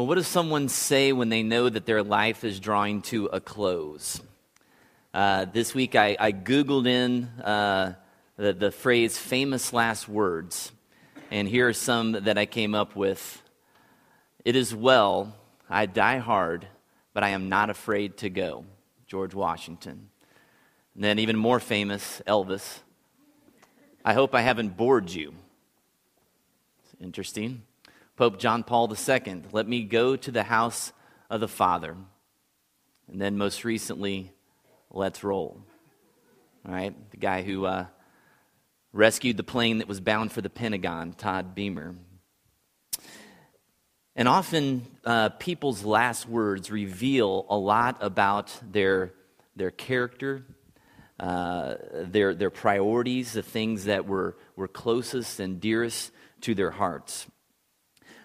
Well, what does someone say when they know that their life is drawing to a close? Uh, this week I, I Googled in uh, the, the phrase famous last words, and here are some that I came up with. It is well, I die hard, but I am not afraid to go. George Washington. And then, even more famous, Elvis. I hope I haven't bored you. It's interesting. Pope John Paul II, let me go to the house of the Father. And then most recently, let's roll. All right, the guy who uh, rescued the plane that was bound for the Pentagon, Todd Beamer. And often, uh, people's last words reveal a lot about their, their character, uh, their, their priorities, the things that were, were closest and dearest to their hearts.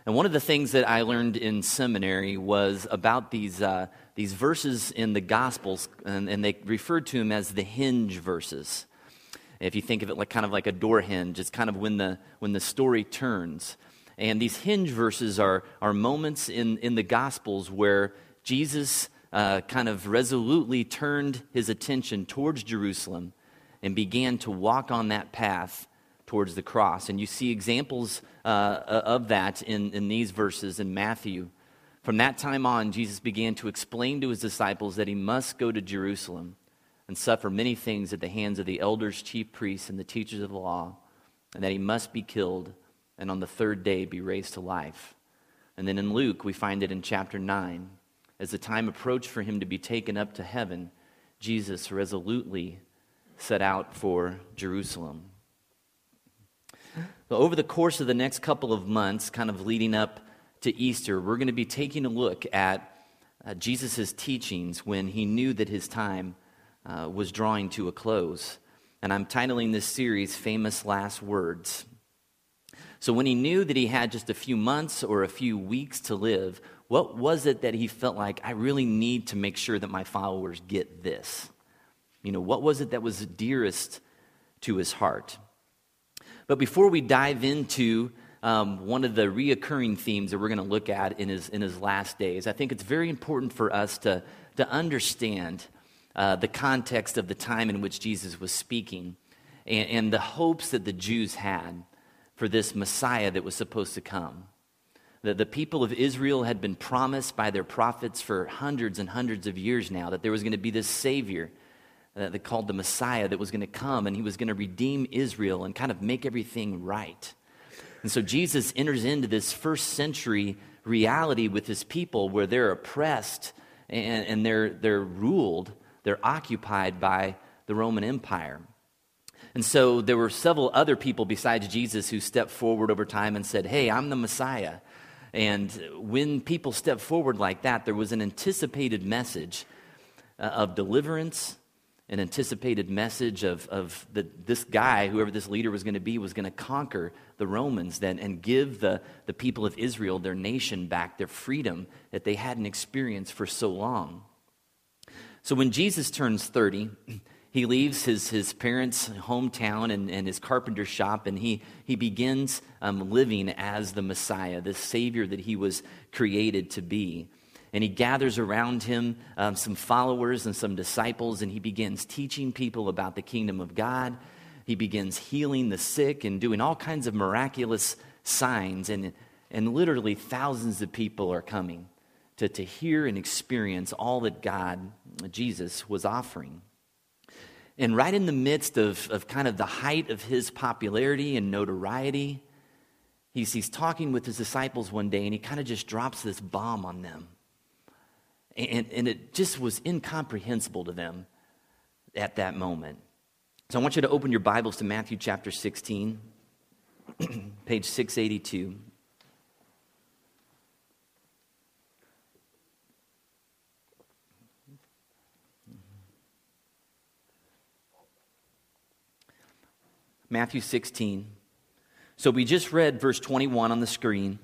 And one of the things that I learned in seminary was about these, uh, these verses in the Gospels, and, and, they referred to them as the hinge verses. If you think of it like kind of like a door hinge, it's kind of when the, when the story turns. And these hinge verses are, are moments in, in the Gospels where Jesus uh, kind of resolutely turned his attention towards Jerusalem and began to walk on that path towards the cross. And you see examples uh, of that in, in these verses in Matthew. From that time on, Jesus began to explain to his disciples that he must go to Jerusalem and suffer many things at the hands of the elders, chief priests, and the teachers of the law, and that he must be killed and on the third day be raised to life. And then in Luke, we find it in chapter 9. As the time approached for him to be taken up to heaven, Jesus resolutely set out for Jerusalem. Over the course of the next couple of months, kind of leading up to Easter, we're going to be taking a look at uh, Jesus' teachings when he knew that his time uh, was drawing to a close. And I'm titling this series Famous Last Words. So, when he knew that he had just a few months or a few weeks to live, what was it that he felt like, I really need to make sure that my followers get this? You know, what was it that was dearest to his heart? But before we dive into um, one of the reoccurring themes that we're going to look at in his, in his last days, I think it's very important for us to, to understand uh, the context of the time in which Jesus was speaking and, and the hopes that the Jews had for this Messiah that was supposed to come. The, the people of Israel had been promised by their prophets for hundreds and hundreds of years now that there was going to be this Savior uh, they called the Messiah that was going to come and he was going to redeem Israel and kind of make everything right. And so Jesus enters into this first century reality with his people where they're oppressed and, and they're, they're ruled, they're occupied by the Roman Empire. And so there were several other people besides Jesus who stepped forward over time and said, Hey, I'm the Messiah. And when people stepped forward like that, there was an anticipated message uh, of deliverance an anticipated message of, of the, this guy, whoever this leader was going to be, was going to conquer the Romans then and give the, the people of Israel their nation back, their freedom that they hadn't experienced for so long. So when Jesus turns 30, he leaves his, his parents' hometown and, and his carpenter shop, and he, he begins um, living as the Messiah, the Savior that he was created to be and he gathers around him um, some followers and some disciples, and he begins teaching people about the kingdom of God. He begins healing the sick and doing all kinds of miraculous signs, and, and literally thousands of people are coming to, to hear and experience all that God, Jesus, was offering. And right in the midst of, of kind of the height of his popularity and notoriety, he's, he's talking with his disciples one day and he kind of just drops this bomb on them. And, and it just was incomprehensible to them at that moment. So I want you to open your Bibles to Matthew chapter 16, page 682. Matthew 16. So we just read verse 21 on the screen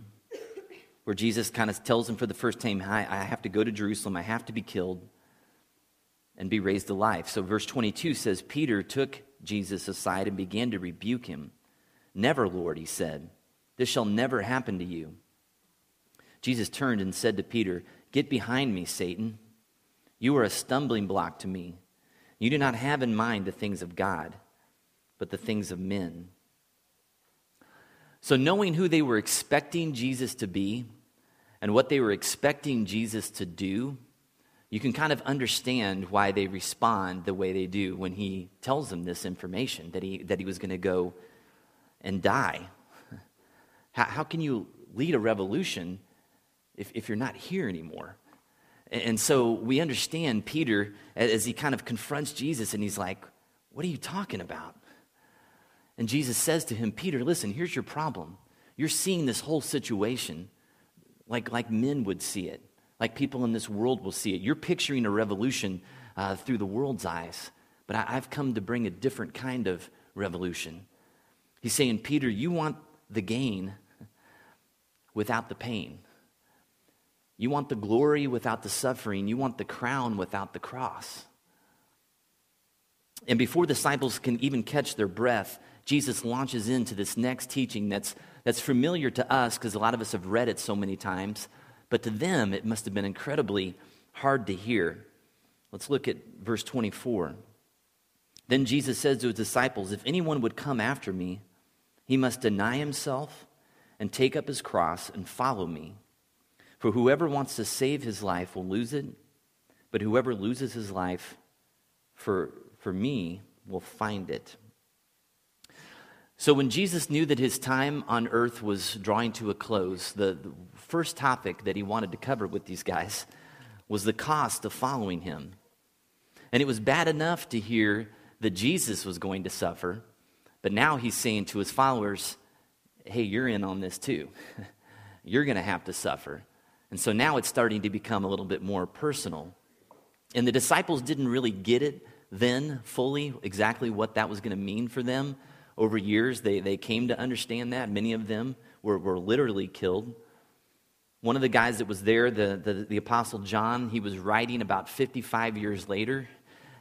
where Jesus kind of tells him for the first time, I, I have to go to Jerusalem, I have to be killed and be raised to life. So, verse 22 says, Peter took Jesus aside and began to rebuke him. Never, Lord, he said, this shall never happen to you. Jesus turned and said to Peter, Get behind me, Satan. You are a stumbling block to me. You do not have in mind the things of God, but the things of men. So, knowing who they were expecting Jesus to be and what they were expecting Jesus to do, you can kind of understand why they respond the way they do when he tells them this information that he, that he was going to go and die. How, how can you lead a revolution if, if you're not here anymore? And so we understand Peter as he kind of confronts Jesus and he's like, What are you talking about? And Jesus says to him, Peter, listen, here's your problem. You're seeing this whole situation like, like men would see it, like people in this world will see it. You're picturing a revolution uh, through the world's eyes, but I, I've come to bring a different kind of revolution. He's saying, Peter, you want the gain without the pain. You want the glory without the suffering. You want the crown without the cross. And before disciples can even catch their breath, Jesus launches into this next teaching that's, that's familiar to us because a lot of us have read it so many times, but to them it must have been incredibly hard to hear. Let's look at verse 24. Then Jesus says to his disciples, If anyone would come after me, he must deny himself and take up his cross and follow me. For whoever wants to save his life will lose it, but whoever loses his life for, for me will find it. So, when Jesus knew that his time on earth was drawing to a close, the, the first topic that he wanted to cover with these guys was the cost of following him. And it was bad enough to hear that Jesus was going to suffer, but now he's saying to his followers, hey, you're in on this too. you're going to have to suffer. And so now it's starting to become a little bit more personal. And the disciples didn't really get it then fully, exactly what that was going to mean for them. Over years, they, they came to understand that. Many of them were, were literally killed. One of the guys that was there, the, the, the Apostle John, he was writing about 55 years later.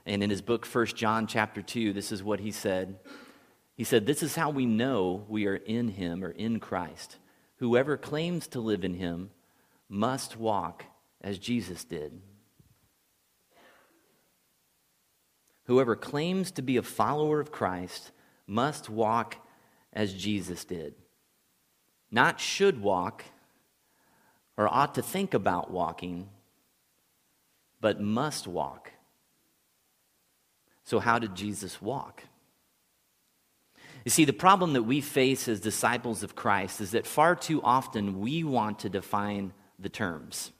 And in his book, First John chapter 2, this is what he said. He said, This is how we know we are in him or in Christ. Whoever claims to live in him must walk as Jesus did. Whoever claims to be a follower of Christ must walk as Jesus did. Not should walk or ought to think about walking, but must walk. So, how did Jesus walk? You see, the problem that we face as disciples of Christ is that far too often we want to define the terms,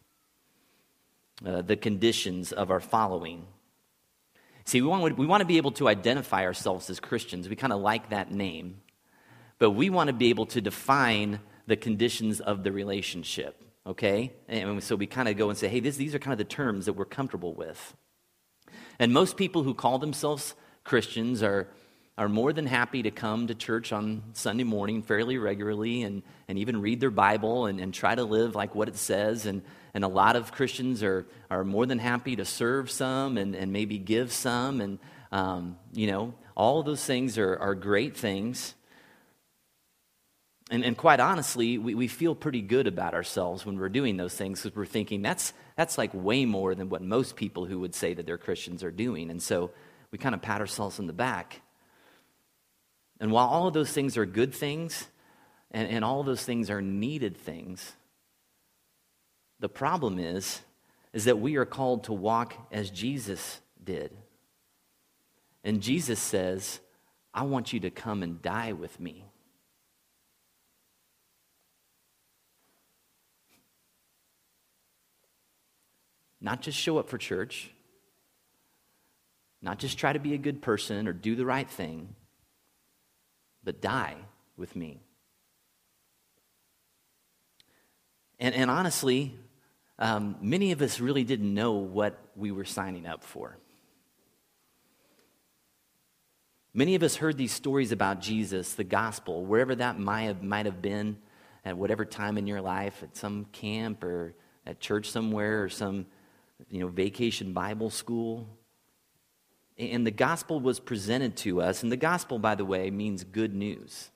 uh, the conditions of our following. See, we want, we want to be able to identify ourselves as Christians. We kind of like that name. But we want to be able to define the conditions of the relationship, okay? And so we kind of go and say, hey, this, these are kind of the terms that we're comfortable with. And most people who call themselves Christians are are more than happy to come to church on Sunday morning fairly regularly and, and even read their Bible and, and try to live like what it says. And, and a lot of Christians are, are more than happy to serve some and, and maybe give some. And, um, you know, all those things are, are great things. And, and quite honestly, we, we feel pretty good about ourselves when we're doing those things because we're thinking that's, that's like way more than what most people who would say that they're Christians are doing. And so we kind of pat ourselves in the back. And while all of those things are good things, and, and all of those things are needed things, the problem is, is that we are called to walk as Jesus did. And Jesus says, I want you to come and die with me. Not just show up for church, not just try to be a good person or do the right thing, but die with me. And, and honestly, um, many of us really didn't know what we were signing up for. Many of us heard these stories about Jesus, the gospel, wherever that might have, might have been, at whatever time in your life, at some camp or at church somewhere or some you know, vacation Bible school. And the gospel was presented to us. And the gospel, by the way, means good news.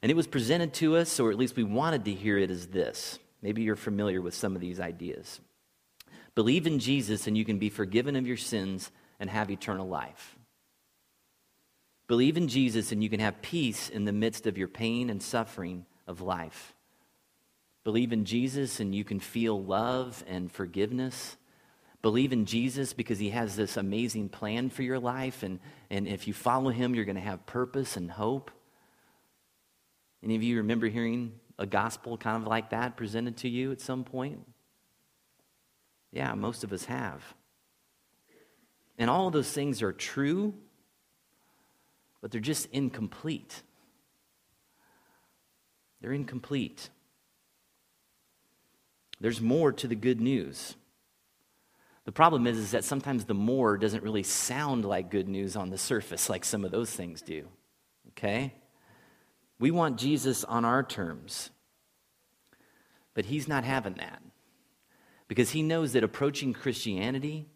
And it was presented to us, or at least we wanted to hear it as this Maybe you're familiar with some of these ideas. Believe in Jesus and you can be forgiven of your sins and have eternal life. Believe in Jesus and you can have peace in the midst of your pain and suffering of life. Believe in Jesus and you can feel love and forgiveness. Believe in Jesus because he has this amazing plan for your life, and, and if you follow him, you're going to have purpose and hope. Any of you remember hearing a gospel kind of like that presented to you at some point? Yeah, most of us have. And all of those things are true, but they're just incomplete. They're incomplete. There's more to the good news. The problem is, is that sometimes the more doesn't really sound like good news on the surface, like some of those things do. Okay? We want Jesus on our terms. But he's not having that. Because he knows that approaching Christianity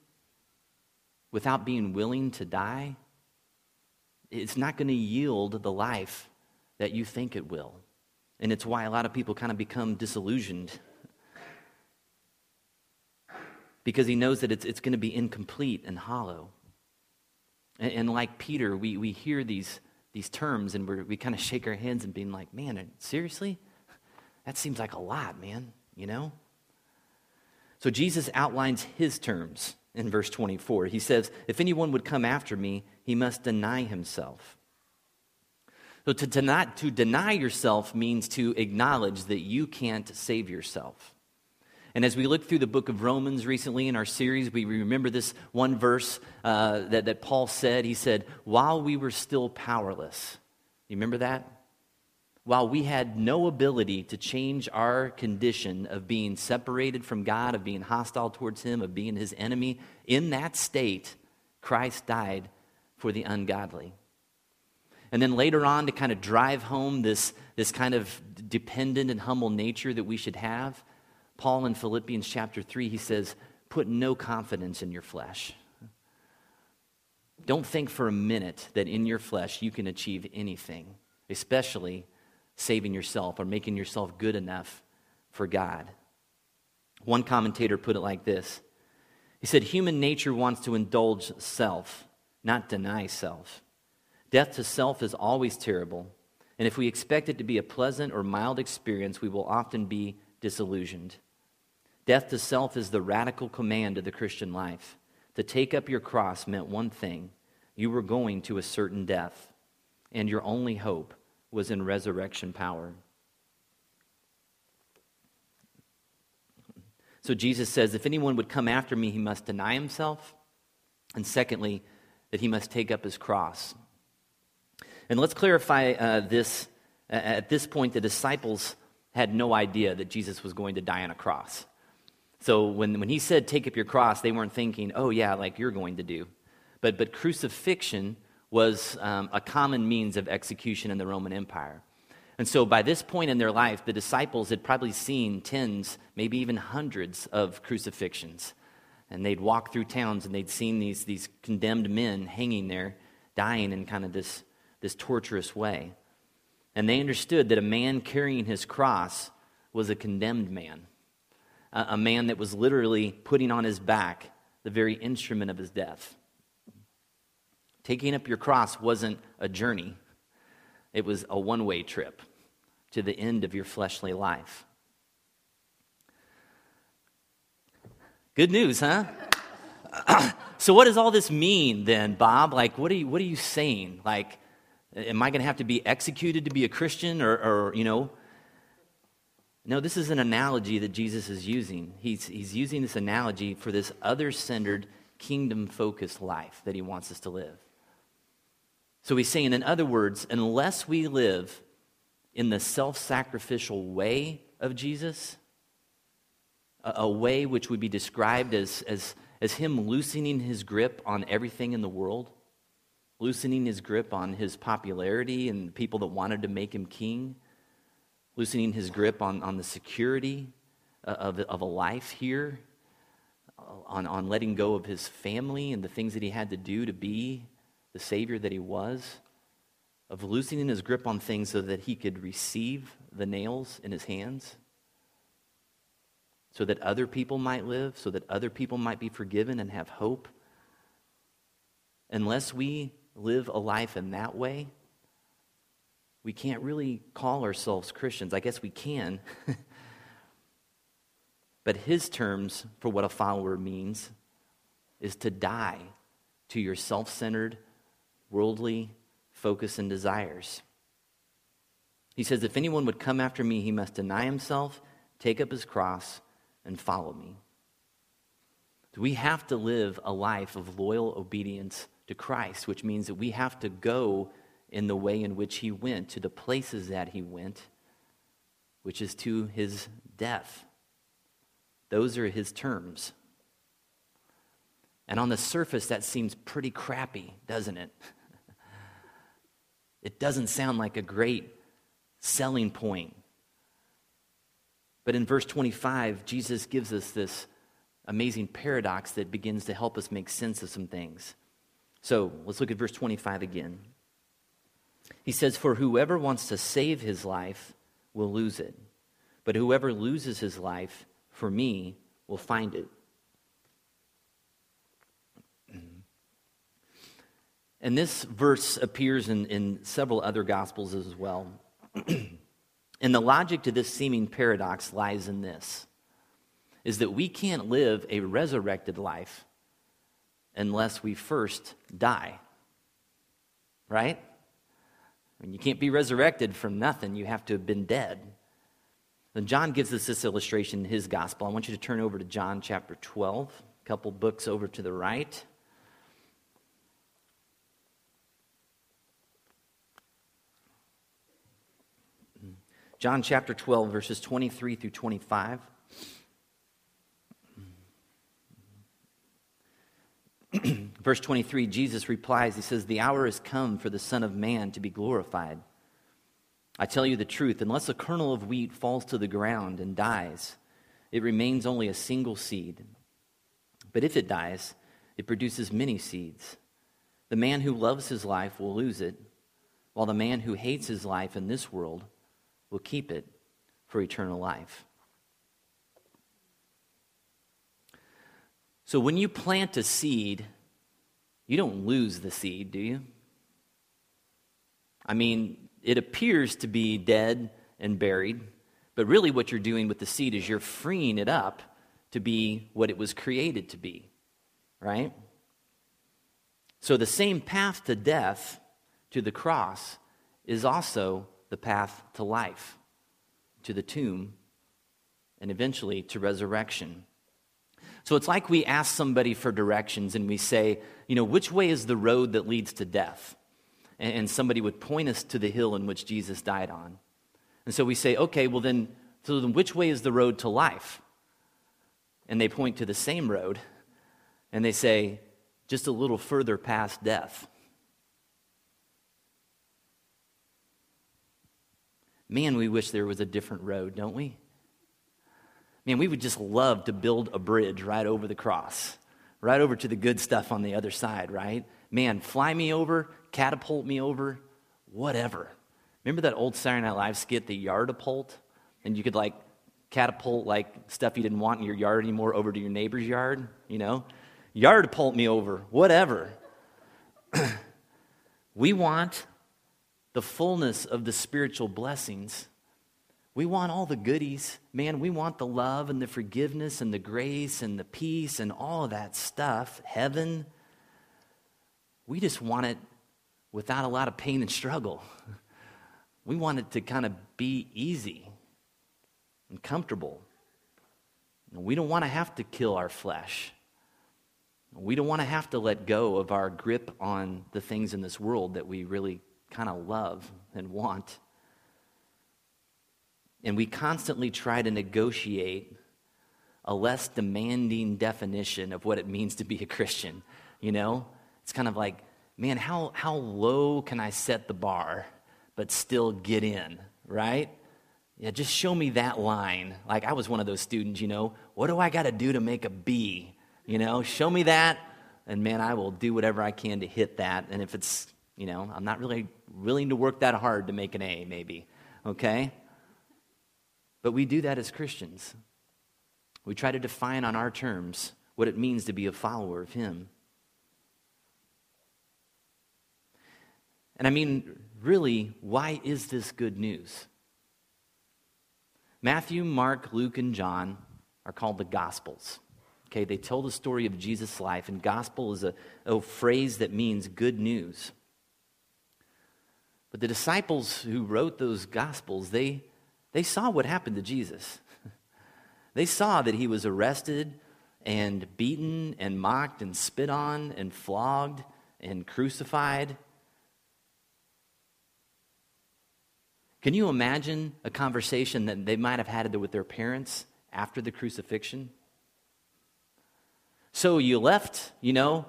without being willing to die, it's not going to yield the life that you think it will. And it's why a lot of people kind of become disillusioned. Because he knows that it's, it's going to be incomplete and hollow. And, and like Peter, we, we hear these, these terms and we kind of shake our heads and being like, man, seriously? That seems like a lot, man, you know? So Jesus outlines his terms in verse 24. He says, If anyone would come after me, he must deny himself. So to, deny, to deny yourself means to acknowledge that you can't save yourself. And as we look through the book of Romans recently in our series, we remember this one verse uh, that, that Paul said. He said, While we were still powerless. You remember that? While we had no ability to change our condition of being separated from God, of being hostile towards Him, of being His enemy, in that state, Christ died for the ungodly. And then later on, to kind of drive home this, this kind of dependent and humble nature that we should have, Paul in Philippians chapter 3, he says, Put no confidence in your flesh. Don't think for a minute that in your flesh you can achieve anything, especially saving yourself or making yourself good enough for God. One commentator put it like this He said, Human nature wants to indulge self, not deny self. Death to self is always terrible, and if we expect it to be a pleasant or mild experience, we will often be disillusioned. Death to self is the radical command of the Christian life. To take up your cross meant one thing you were going to a certain death, and your only hope was in resurrection power. So Jesus says, if anyone would come after me, he must deny himself. And secondly, that he must take up his cross. And let's clarify uh, this. At this point, the disciples had no idea that Jesus was going to die on a cross. So when, when he said, take up your cross, they weren't thinking, oh, yeah, like you're going to do. But, but crucifixion was um, a common means of execution in the Roman Empire. And so by this point in their life, the disciples had probably seen tens, maybe even hundreds of crucifixions. And they'd walk through towns and they'd seen these, these condemned men hanging there, dying in kind of this, this torturous way. And they understood that a man carrying his cross was a condemned man, a, man that was literally putting on his back the very instrument of his death. Taking up your cross wasn't a journey, it was a one way trip to the end of your fleshly life. Good news, huh? so, what does all this mean then, Bob? Like, what are you, what are you saying? Like, am I going to have to be executed to be a Christian? Or, or, you know, no, this is an analogy that Jesus is using. He's, he's using this analogy for this other centered, kingdom focused life that he wants us to live. So he's saying, in other words, unless we live in the self sacrificial way of Jesus, a, a, way which would be described as, as, as him loosening his grip on everything in the world, loosening his grip on his popularity and people that wanted to make him king, loosening his grip on, on the security uh, of, of a life here, uh, on, on letting go of his family and the things that he had to do to be the Savior that he was, of loosening his grip on things so that he could receive the nails in his hands. so that other people might live, so that other people might be forgiven and have hope, unless we live a life in that way, we can't really call ourselves Christians. I guess we can. but his terms for what a follower means is to die to your self centered, worldly focus and desires. He says, If anyone would come after me, he must deny himself, take up his cross, and follow me. We have to live a life of loyal obedience to Christ, which means that we have to go in the way in which he went, to the places that he went, which is to his death. Those are his terms. And on the surface, that seems pretty crappy, doesn't it? it doesn't sound like a great selling point. But in verse 25, Jesus gives us this amazing paradox that begins to help us make sense of some things. So let's look at verse 25 again. He says, For whoever wants to save his life will lose it, but whoever loses his life for me will find it. And this verse appears in, in several other gospels as well. and the logic to this seeming paradox lies in this is that we can't live a resurrected life unless we first die. Right? I mean, you can't be resurrected from nothing. You have to have been dead. And John gives us this illustration in his gospel. I want you to turn over to John chapter 12, a couple books over to the right. John chapter 12, verses 23 through 25. Verse 23, Jesus replies, He says, The hour has come for the Son of Man to be glorified. I tell you the truth, unless a kernel of wheat falls to the ground and dies, it remains only a single seed. But if it dies, it produces many seeds. The man who loves his life will lose it, while the man who hates his life in this world will keep it for eternal life. So when you plant a seed, you don't lose the seed, do you? I mean, it appears to be dead and buried, but really what you're doing with the seed is you're freeing it up to be what it was created to be, right? So the same path to death, to the cross, is also the path to life, to the tomb, and eventually to resurrection. So it's like we ask somebody for directions and we say, you know, which way is the road that leads to death? And somebody would point us to the hill in which Jesus died on. And so we say, okay, well then, so then which way is the road to life? And they point to the same road and they say, just a little further past death. Man, we wish there was a different road, don't we? Man, we would just love to build a bridge right over the cross, right over to the good stuff on the other side, right? Man, fly me over, catapult me over, whatever. Remember that old Saturday Night Live skit, the Yardapult? And you could like catapult like stuff you didn't want in your yard anymore over to your neighbor's yard, you know? Yardapult me over, whatever. we want the fullness of the spiritual blessings. We want all the goodies. Man, we want the love and the forgiveness and the grace and the peace and all of that stuff. Heaven. We just want it without a lot of pain and struggle. We want it to kind of be easy and comfortable. We don't want to have to kill our flesh. We don't want to have to let go of our grip on the things in this world that we really kind of love and want. And we constantly try to negotiate a less demanding definition of what it means to be a Christian. You know? It's kind of like, man, how, how low can I set the bar but still get in, right? Yeah, just show me that line. Like I was one of those students, you know, what do I got to do to make a B? You know, show me that, and man, I will do whatever I can to hit that. And if it's you know, I'm not really willing to work that hard to make an A, maybe. Okay? But we do that as Christians. We try to define on our terms what it means to be a follower of Him. And I mean, really, why is this good news? Matthew, Mark, Luke, and John are called the Gospels. Okay, they tell the story of Jesus' life, and gospel is a, a phrase that means good news. But the disciples who wrote those gospels, they, they saw what happened to Jesus. they saw that he was arrested and beaten and mocked and spit on and flogged and crucified. Can you imagine a conversation that they might have had with their parents after the crucifixion? So you left, you know,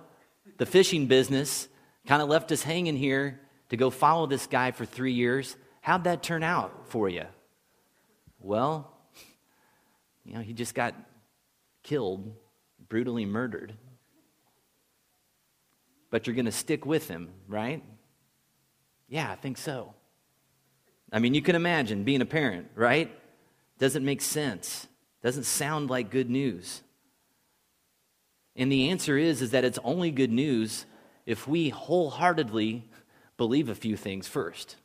the fishing business, kind of left us hanging here to go follow this guy for three years. How'd that turn out for you? Well, you know, he just got killed, brutally murdered. But you're going to stick with him, right? Yeah, I think so. I mean, you can imagine being a parent, right? Doesn't make sense. Doesn't sound like good news. And the answer is, is that it's only good news if we wholeheartedly believe a few things first.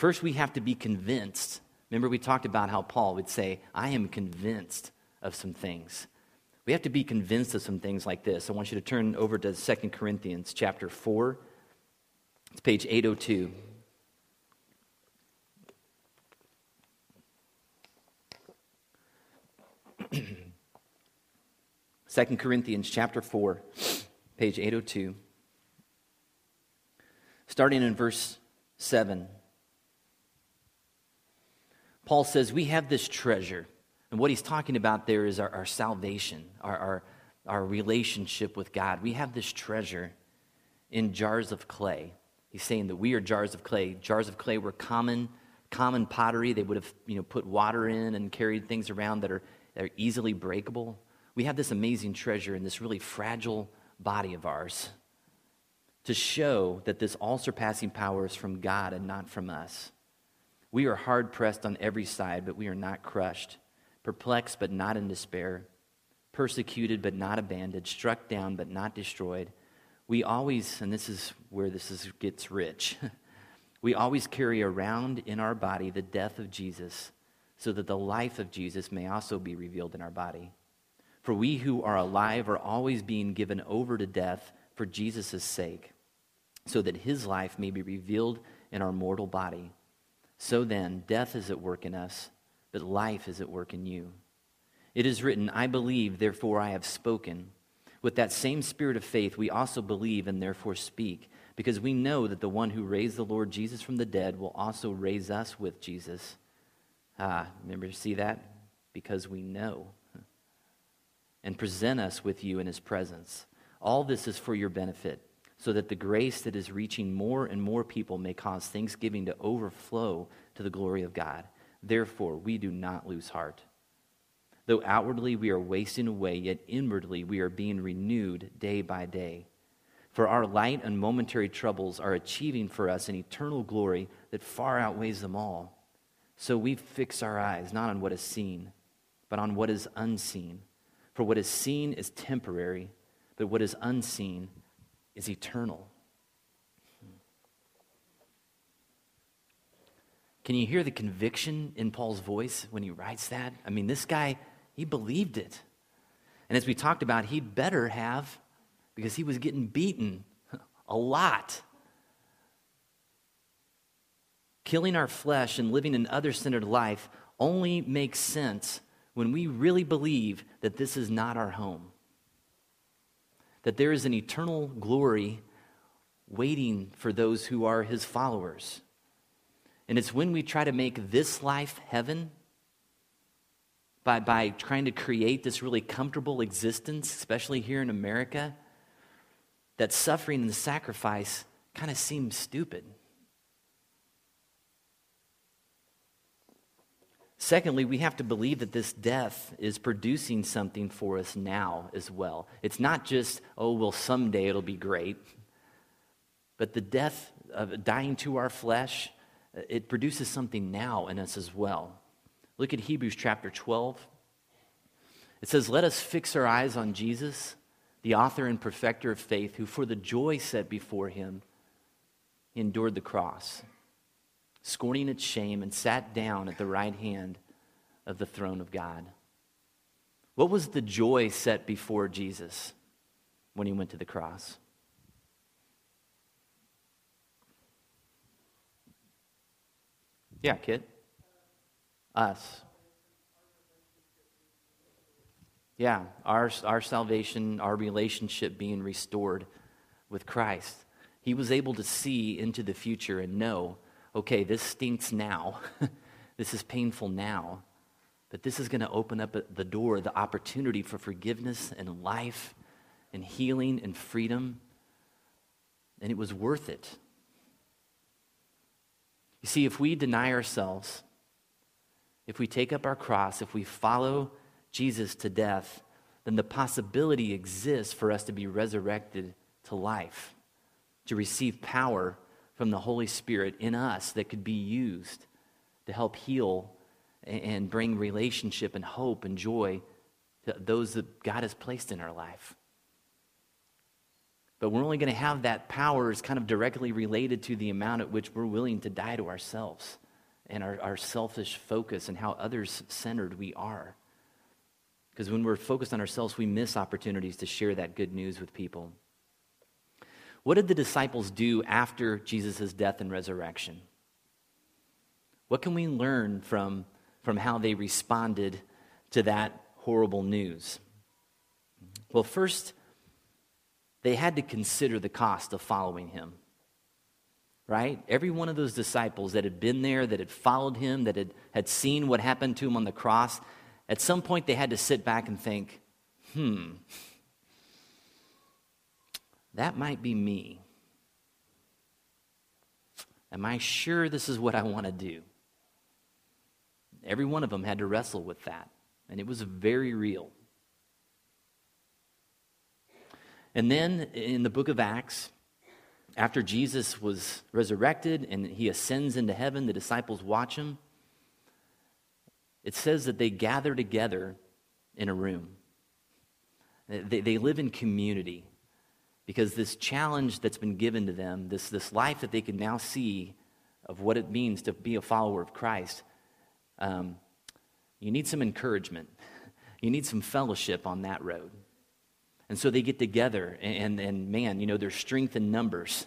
First, we have to be convinced. Remember, we talked about how Paul would say, I am convinced of some things. We have to be convinced of some things like this. I want you to turn over to 2 Corinthians chapter 4. It's page 802. Second Corinthians chapter 4, page 802. Starting in verse 7. Paul says, We have this treasure. And what he's talking about there is our, our salvation, our, our, our relationship with God. We have this treasure in jars of clay. He's saying that we are jars of clay. Jars of clay were common, common pottery. They would have you know, put water in and carried things around that are, that are easily breakable we have this amazing treasure in this really fragile body of ours to show that this all surpassing power is from God and not from us. We are hard pressed on every side, but we are not crushed, perplexed, but not in despair, persecuted, but not abandoned, struck down, but not destroyed. We always, and this is where this is, gets rich, we always carry around in our body the death of Jesus so that the life of Jesus may also be revealed in our body. For we who are alive are always being given over to death for Jesus' sake, so that his life may be revealed in our mortal body. So then, death is at work in us, but life is at work in you. It is written, I believe, therefore I have spoken. With that same spirit of faith, we also believe and therefore speak, because we know that the one who raised the Lord Jesus from the dead will also raise us with Jesus. Ah, remember, see that? Because we know and present us with you in his presence. All this is for your benefit, so that the grace that is reaching more and more people may cause thanksgiving to overflow to the glory of God. Therefore, we do not lose heart. Though outwardly we are wasting away, yet inwardly we are being renewed day by day. For our light and momentary troubles are achieving for us an eternal glory that far outweighs them all. So we fix our eyes not on what is seen, but on what is unseen. For what is seen is temporary, but what is unseen is eternal. Can you hear the conviction in Paul's voice when he writes that? I mean, this guy, he believed it. And as we talked about, he better have, because he was getting beaten a lot. Killing our flesh and living an other centered life only makes sense when we really believe that this is not our home, that there is an eternal glory waiting for those who are his followers. And it's when we try to make this life heaven by, by trying to create this really comfortable existence, especially here in America, that suffering and sacrifice kind of seems stupid. Secondly, we have to believe that this death is producing something for us now as well. It's not just, oh, well, someday it'll be great. But the death of dying to our flesh, uh, it produces something now in us as well. Look at Hebrews chapter 12. It says, Let us fix our eyes on Jesus, the author and perfecter of faith, who for the joy set before him endured the cross, scorning its shame, and sat down at the right hand of the throne of God. What was the joy set before Jesus when he went to the cross? Yeah, kid. Us. Yeah, our, our salvation, our relationship being restored with Christ. He was able to see into the future and know, okay, this stinks now. this is painful now. But this is going to open up the door, the opportunity for forgiveness and life and healing and freedom. And it was worth it. You see, if we deny ourselves, if we take up our cross, if we follow Jesus to death, then the possibility exists for us to be resurrected to life, to receive power from the Holy Spirit in us that could be used to help heal and bring relationship and hope and joy to those that God has placed in our life. But we're only going to have that power is kind of directly related to the amount at which we're willing to die to ourselves and our, our selfish focus and how others centered we are. Because when we're focused on ourselves, we miss opportunities to share that good news with people. What did the disciples do after Jesus' death and resurrection? What can we learn from, from how they responded to that horrible news? Well, first, they had to consider the cost of following him. Right? Every one of those disciples that had been there, that had followed him, that had, had seen what happened to him on the cross, at some point they had to sit back and think, hmm, that might be me. Am I sure this is what I want to do? Every one of them had to wrestle with that, and it was very real. And then in the book of Acts, after Jesus was resurrected and he ascends into heaven, the disciples watch him. It says that they gather together in a room. They, they live in community because this challenge that's been given to them, this, this life that they can now see of what it means to be a follower of Christ, um, you need some encouragement. You need some fellowship on that road. And so they get together, and, and man, you know, there's strength in numbers.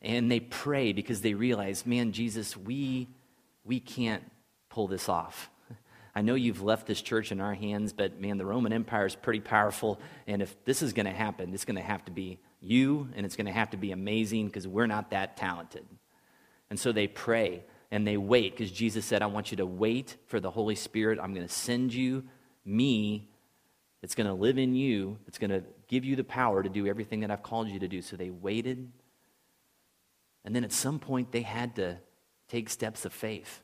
And they pray because they realize, man, Jesus, we, we can't pull this off. I know you've left this church in our hands, but man, the Roman Empire is pretty powerful. And if this is going to happen, it's going to have to be you, and it's going to have to be amazing because we're not that talented. And so they pray and they wait because Jesus said, I want you to wait for the Holy Spirit. I'm going to send you me it's going to live in you. It's going to give you the power to do everything that I've called you to do. So they waited. And then at some point, they had to take steps of faith.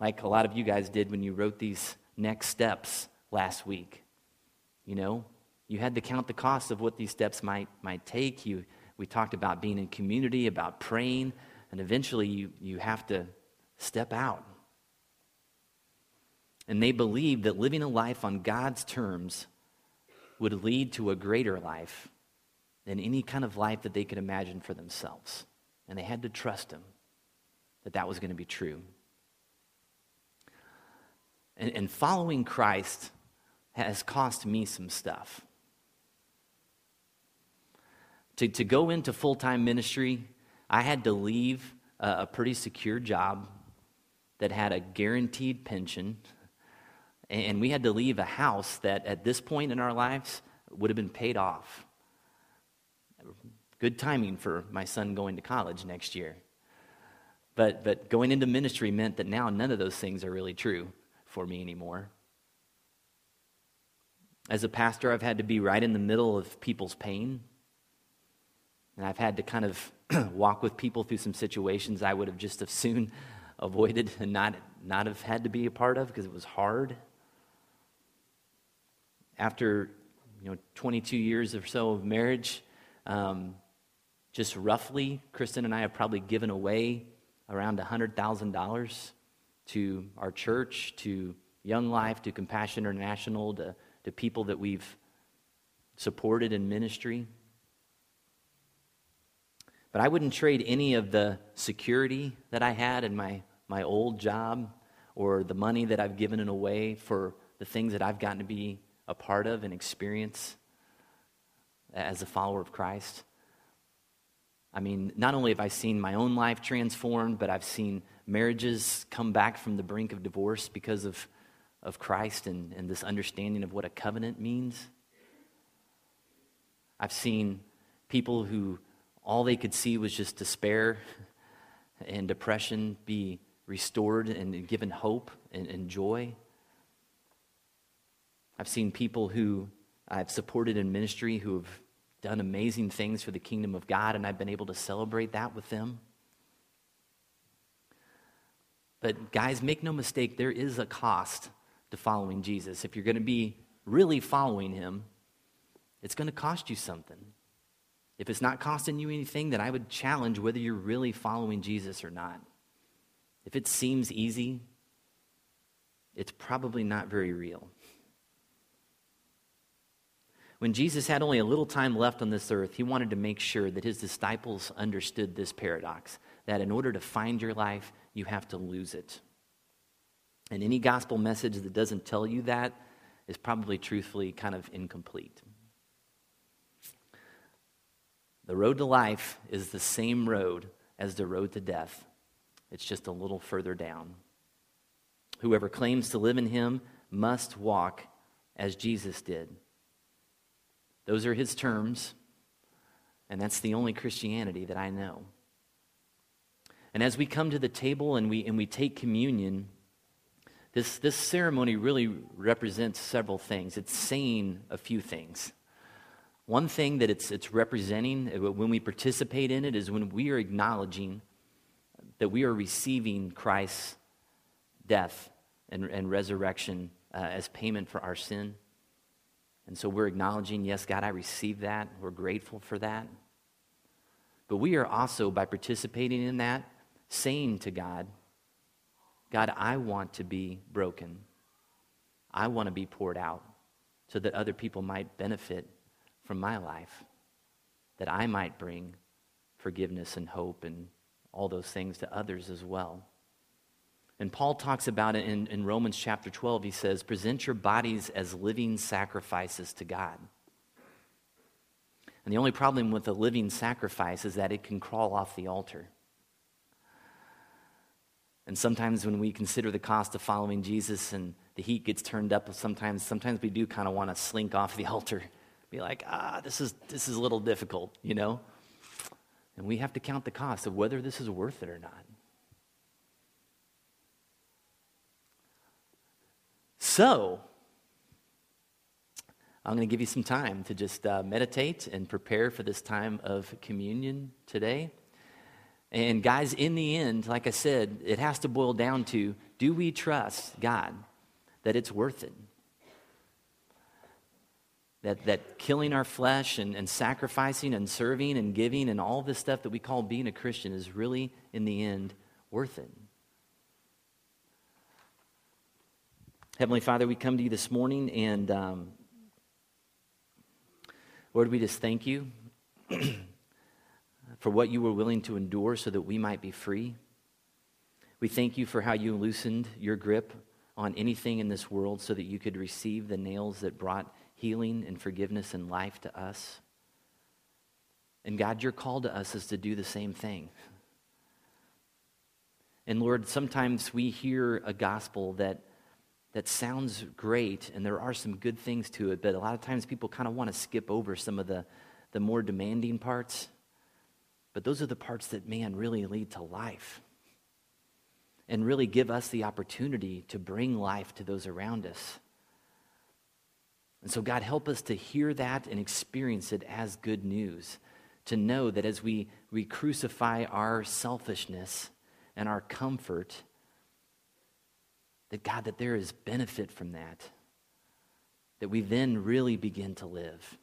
Like a lot of you guys did when you wrote these next steps last week. You know, you had to count the cost of what these steps might, might take. You, we talked about being in community, about praying, and eventually you, you have to step out and they believed that living a life on God's terms would lead to a greater life than any kind of life that they could imagine for themselves. And they had to trust Him that that was going to be true. And, and following Christ has cost me some stuff. To, to go into full time ministry, I had to leave a, a pretty secure job that had a guaranteed pension and we had to leave a house that at this point in our lives would have been paid off. Good timing for my son going to college next year. But, but going into ministry meant that now none of those things are really true for me anymore. As a pastor, I've had to be right in the middle of people's pain. And I've had to kind of walk with people through some situations I would have just as soon avoided and not, not have had to be a part of because it was hard after you know 22 years or so of marriage, um, just roughly, Kristen and I have probably given away around $100,000 to our church, to Young Life, to Compassion International, to, to people that we've supported in ministry. But I wouldn't trade any of the security that I had in my, my old job or the money that I've given away for the things that I've gotten to be a part of and experience as a follower of Christ. I mean, not only have I seen my own life transformed, but I've seen marriages come back from the brink of divorce because of, of Christ and, and this understanding of what a covenant means. I've seen people who all they could see was just despair and depression be restored and given hope and, and joy. I've seen people who I've supported in ministry who have done amazing things for the kingdom of God, and I've been able to celebrate that with them. But, guys, make no mistake, there is a cost to following Jesus. If you're going to be really following him, it's going to cost you something. If it's not costing you anything, then I would challenge whether you're really following Jesus or not. If it seems easy, it's probably not very real. When Jesus had only a little time left on this earth, he wanted to make sure that his disciples understood this paradox that in order to find your life, you have to lose it. And any gospel message that doesn't tell you that is probably truthfully kind of incomplete. The road to life is the same road as the road to death, it's just a little further down. Whoever claims to live in him must walk as Jesus did. Those are his terms, and that's the only Christianity that I know. And as we come to the table and we, and we take communion, this, this ceremony really represents several things. It's saying a few things. One thing that it's, it's representing uh, when we participate in it is when we are acknowledging that we are receiving Christ's death and, and resurrection uh, as payment for our sin. And so we're acknowledging, yes, God, I received that. We're grateful for that. But we are also, by participating in that, saying to God, God, I want to be broken. I want to be poured out so that other people might benefit from my life, that I might bring forgiveness and hope and all those things to others as well. And Paul talks about it in, in Romans chapter 12. He says, Present your bodies as living sacrifices to God. And the only problem with a living sacrifice is that it can crawl off the altar. And sometimes when we consider the cost of following Jesus and the heat gets turned up, sometimes, sometimes we do kind of want to slink off the altar. Be like, ah, this is, this is a little difficult, you know? And we have to count the cost of whether this is worth it or not. So, I'm going to give you some time to just uh, meditate and prepare for this time of communion today. And, guys, in the end, like I said, it has to boil down to do we trust God that it's worth it? That, that killing our flesh and, and sacrificing and serving and giving and all this stuff that we call being a Christian is really, in the end, worth it. Heavenly Father, we come to you this morning, and um, Lord, we just thank you for what you were willing to endure so that we might be free. We thank you for how you loosened your grip on anything in this world so that you could receive the nails that brought healing and forgiveness and life to us. And God, your call to us is to do the same thing. And Lord, sometimes we hear a gospel that that sounds great and there are some good things to it, but a lot of times people kind of want to skip over some of the, the more demanding parts. But those are the parts that, man, really lead to life and really give us the opportunity to bring life to those around us. And so, God, help us to hear that and experience it as good news. To know that as we, we crucify our selfishness and our comfort, that God, that there is benefit from that. That we then really begin to live.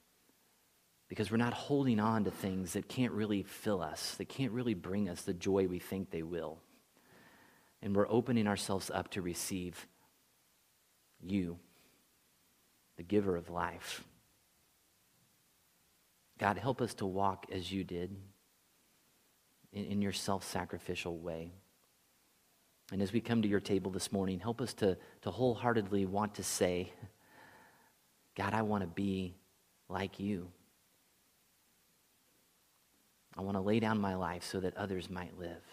Because we're not holding on to things that can't really fill us, that can't really bring us the joy we think they will. and we're opening ourselves up to receive you, the giver of life. God, help us to walk as you did in, in your self sacrificial way. And as we come to your table this morning, help us to, to wholeheartedly want to say, God, I want to be like you. I want to lay down my life so that others might live.